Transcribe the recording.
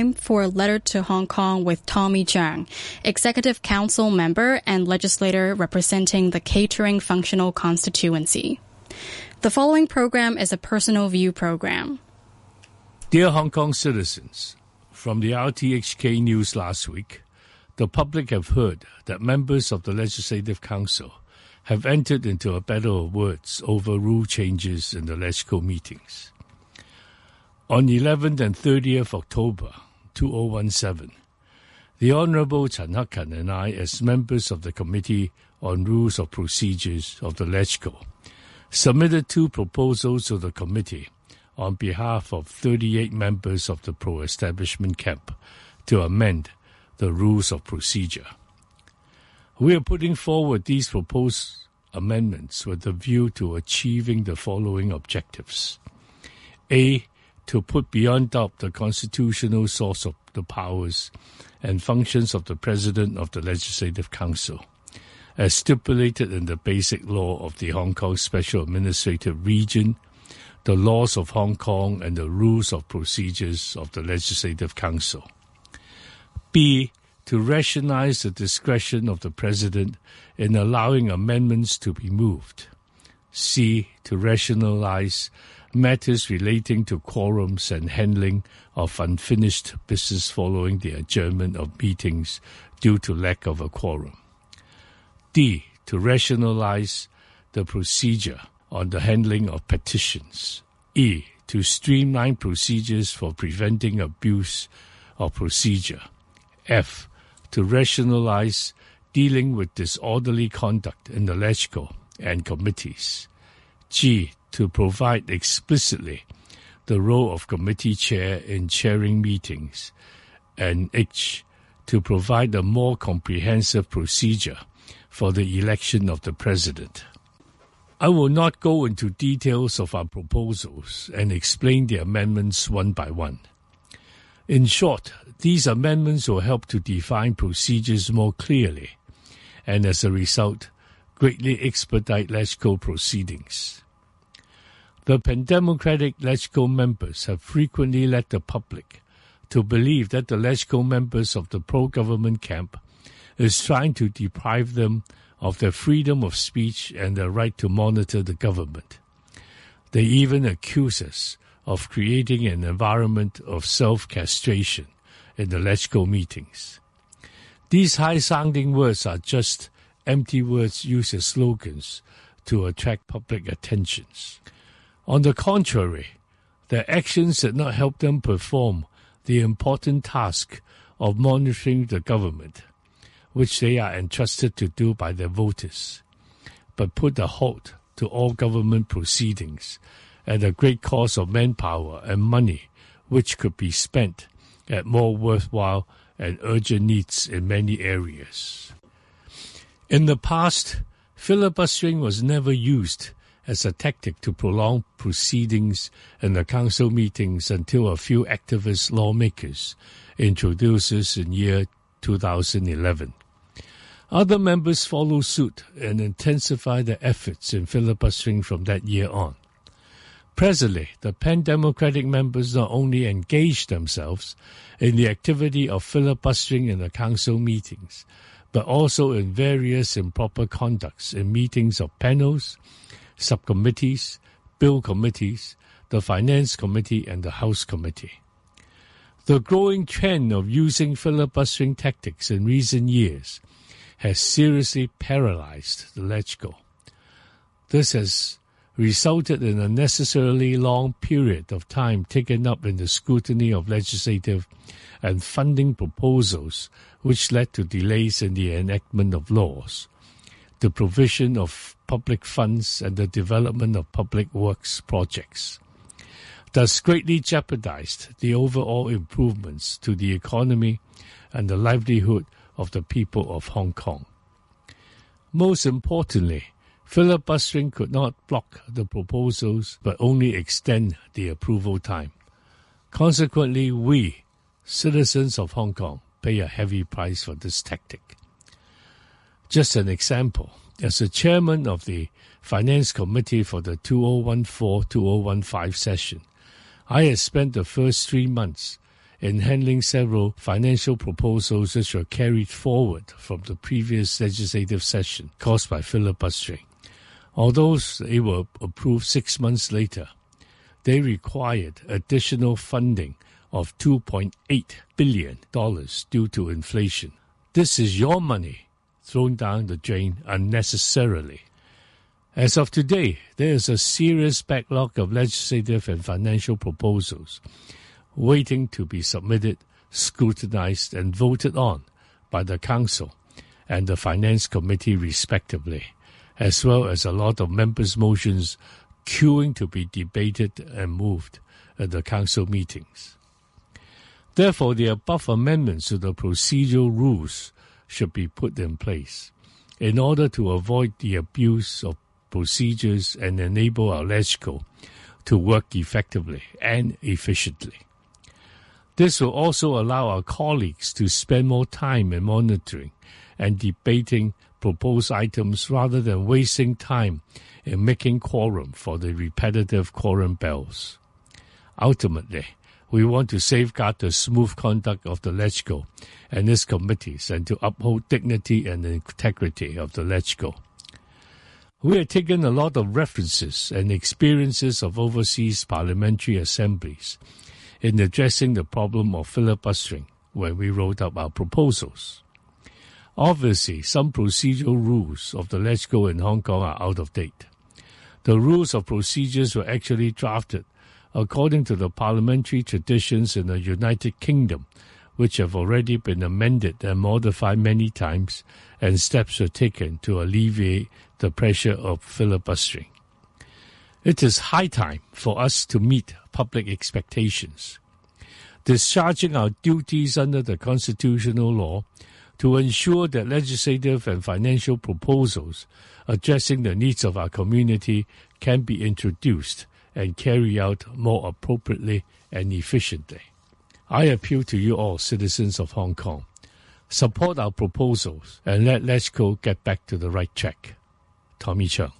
time for a letter to Hong Kong with Tommy Cheung, Executive Council member and legislator representing the Catering Functional Constituency. The following program is a personal view program. Dear Hong Kong citizens, from the RTHK news last week, the public have heard that members of the Legislative Council have entered into a battle of words over rule changes in the LegCo meetings. On 11th and 30th October 2017, the Honourable Chan and I, as members of the Committee on Rules of Procedures of the LegCo, submitted two proposals to the committee on behalf of 38 members of the pro-establishment camp to amend the rules of procedure. We are putting forward these proposed amendments with a view to achieving the following objectives. A. To put beyond doubt the constitutional source of the powers and functions of the President of the Legislative Council, as stipulated in the Basic Law of the Hong Kong Special Administrative Region, the laws of Hong Kong, and the rules of procedures of the Legislative Council. B to rationalize the discretion of the President in allowing amendments to be moved. C. To rationalize matters relating to quorums and handling of unfinished business following the adjournment of meetings due to lack of a quorum. D. To rationalize the procedure on the handling of petitions. E. To streamline procedures for preventing abuse of procedure. F to rationalize dealing with disorderly conduct in the LegCo and committees. G. To provide explicitly the role of committee chair in chairing meetings. And H. To provide a more comprehensive procedure for the election of the president. I will not go into details of our proposals and explain the amendments one by one. In short, these amendments will help to define procedures more clearly and as a result, greatly expedite LegCo proceedings. The Pan-Democratic LegCo members have frequently led the public to believe that the LegCo members of the pro-government camp is trying to deprive them of their freedom of speech and their right to monitor the government. They even accuse us of creating an environment of self-castration in the LegCo meetings. These high-sounding words are just empty words used as slogans to attract public attentions. On the contrary, their actions did not help them perform the important task of monitoring the government, which they are entrusted to do by their voters, but put a halt to all government proceedings at a great cost of manpower and money which could be spent at more worthwhile and urgent needs in many areas. In the past, filibustering was never used as a tactic to prolong proceedings in the council meetings until a few activist lawmakers introduced this in year 2011. Other members followed suit and intensified their efforts in filibustering from that year on. Presently, the pan-democratic members not only engage themselves in the activity of filibustering in the council meetings, but also in various improper conducts in meetings of panels, subcommittees, bill committees, the finance committee and the house committee. The growing trend of using filibustering tactics in recent years has seriously paralyzed the LegCo. This has resulted in a necessarily long period of time taken up in the scrutiny of legislative and funding proposals, which led to delays in the enactment of laws, the provision of public funds, and the development of public works projects. Thus greatly jeopardized the overall improvements to the economy and the livelihood of the people of Hong Kong. Most importantly, Filibustering could not block the proposals but only extend the approval time. Consequently, we, citizens of Hong Kong, pay a heavy price for this tactic. Just an example, as the chairman of the Finance Committee for the 2014-2015 session, I had spent the first three months in handling several financial proposals which were carried forward from the previous legislative session caused by filibustering. Although they were approved six months later, they required additional funding of $2.8 billion due to inflation. This is your money thrown down the drain unnecessarily. As of today, there is a serious backlog of legislative and financial proposals waiting to be submitted, scrutinized, and voted on by the Council and the Finance Committee, respectively, as well as a lot of members' motions queuing to be debated and moved at the Council meetings. Therefore, the above amendments to the procedural rules should be put in place in order to avoid the abuse of procedures and enable our LegCo to work effectively and efficiently. This will also allow our colleagues to spend more time in monitoring and debating proposed items rather than wasting time in making quorum for the repetitive quorum bells. Ultimately, we want to safeguard the smooth conduct of the LegCo and its committees and to uphold dignity and integrity of the LegCo. We have taken a lot of references and experiences of overseas parliamentary assemblies in addressing the problem of filibustering when we wrote up our proposals. Obviously, some procedural rules of the LegCo in Hong Kong are out of date. The rules of procedures were actually drafted according to the parliamentary traditions in the United Kingdom, which have already been amended and modified many times, and steps were taken to alleviate the pressure of filibustering. It is high time for us to meet public expectations, discharging our duties under the constitutional law to ensure that legislative and financial proposals addressing the needs of our community can be introduced and carry out more appropriately and efficiently. I appeal to you all, citizens of Hong Kong. Support our proposals and let LegCo get back to the right track. Tommy Cheung.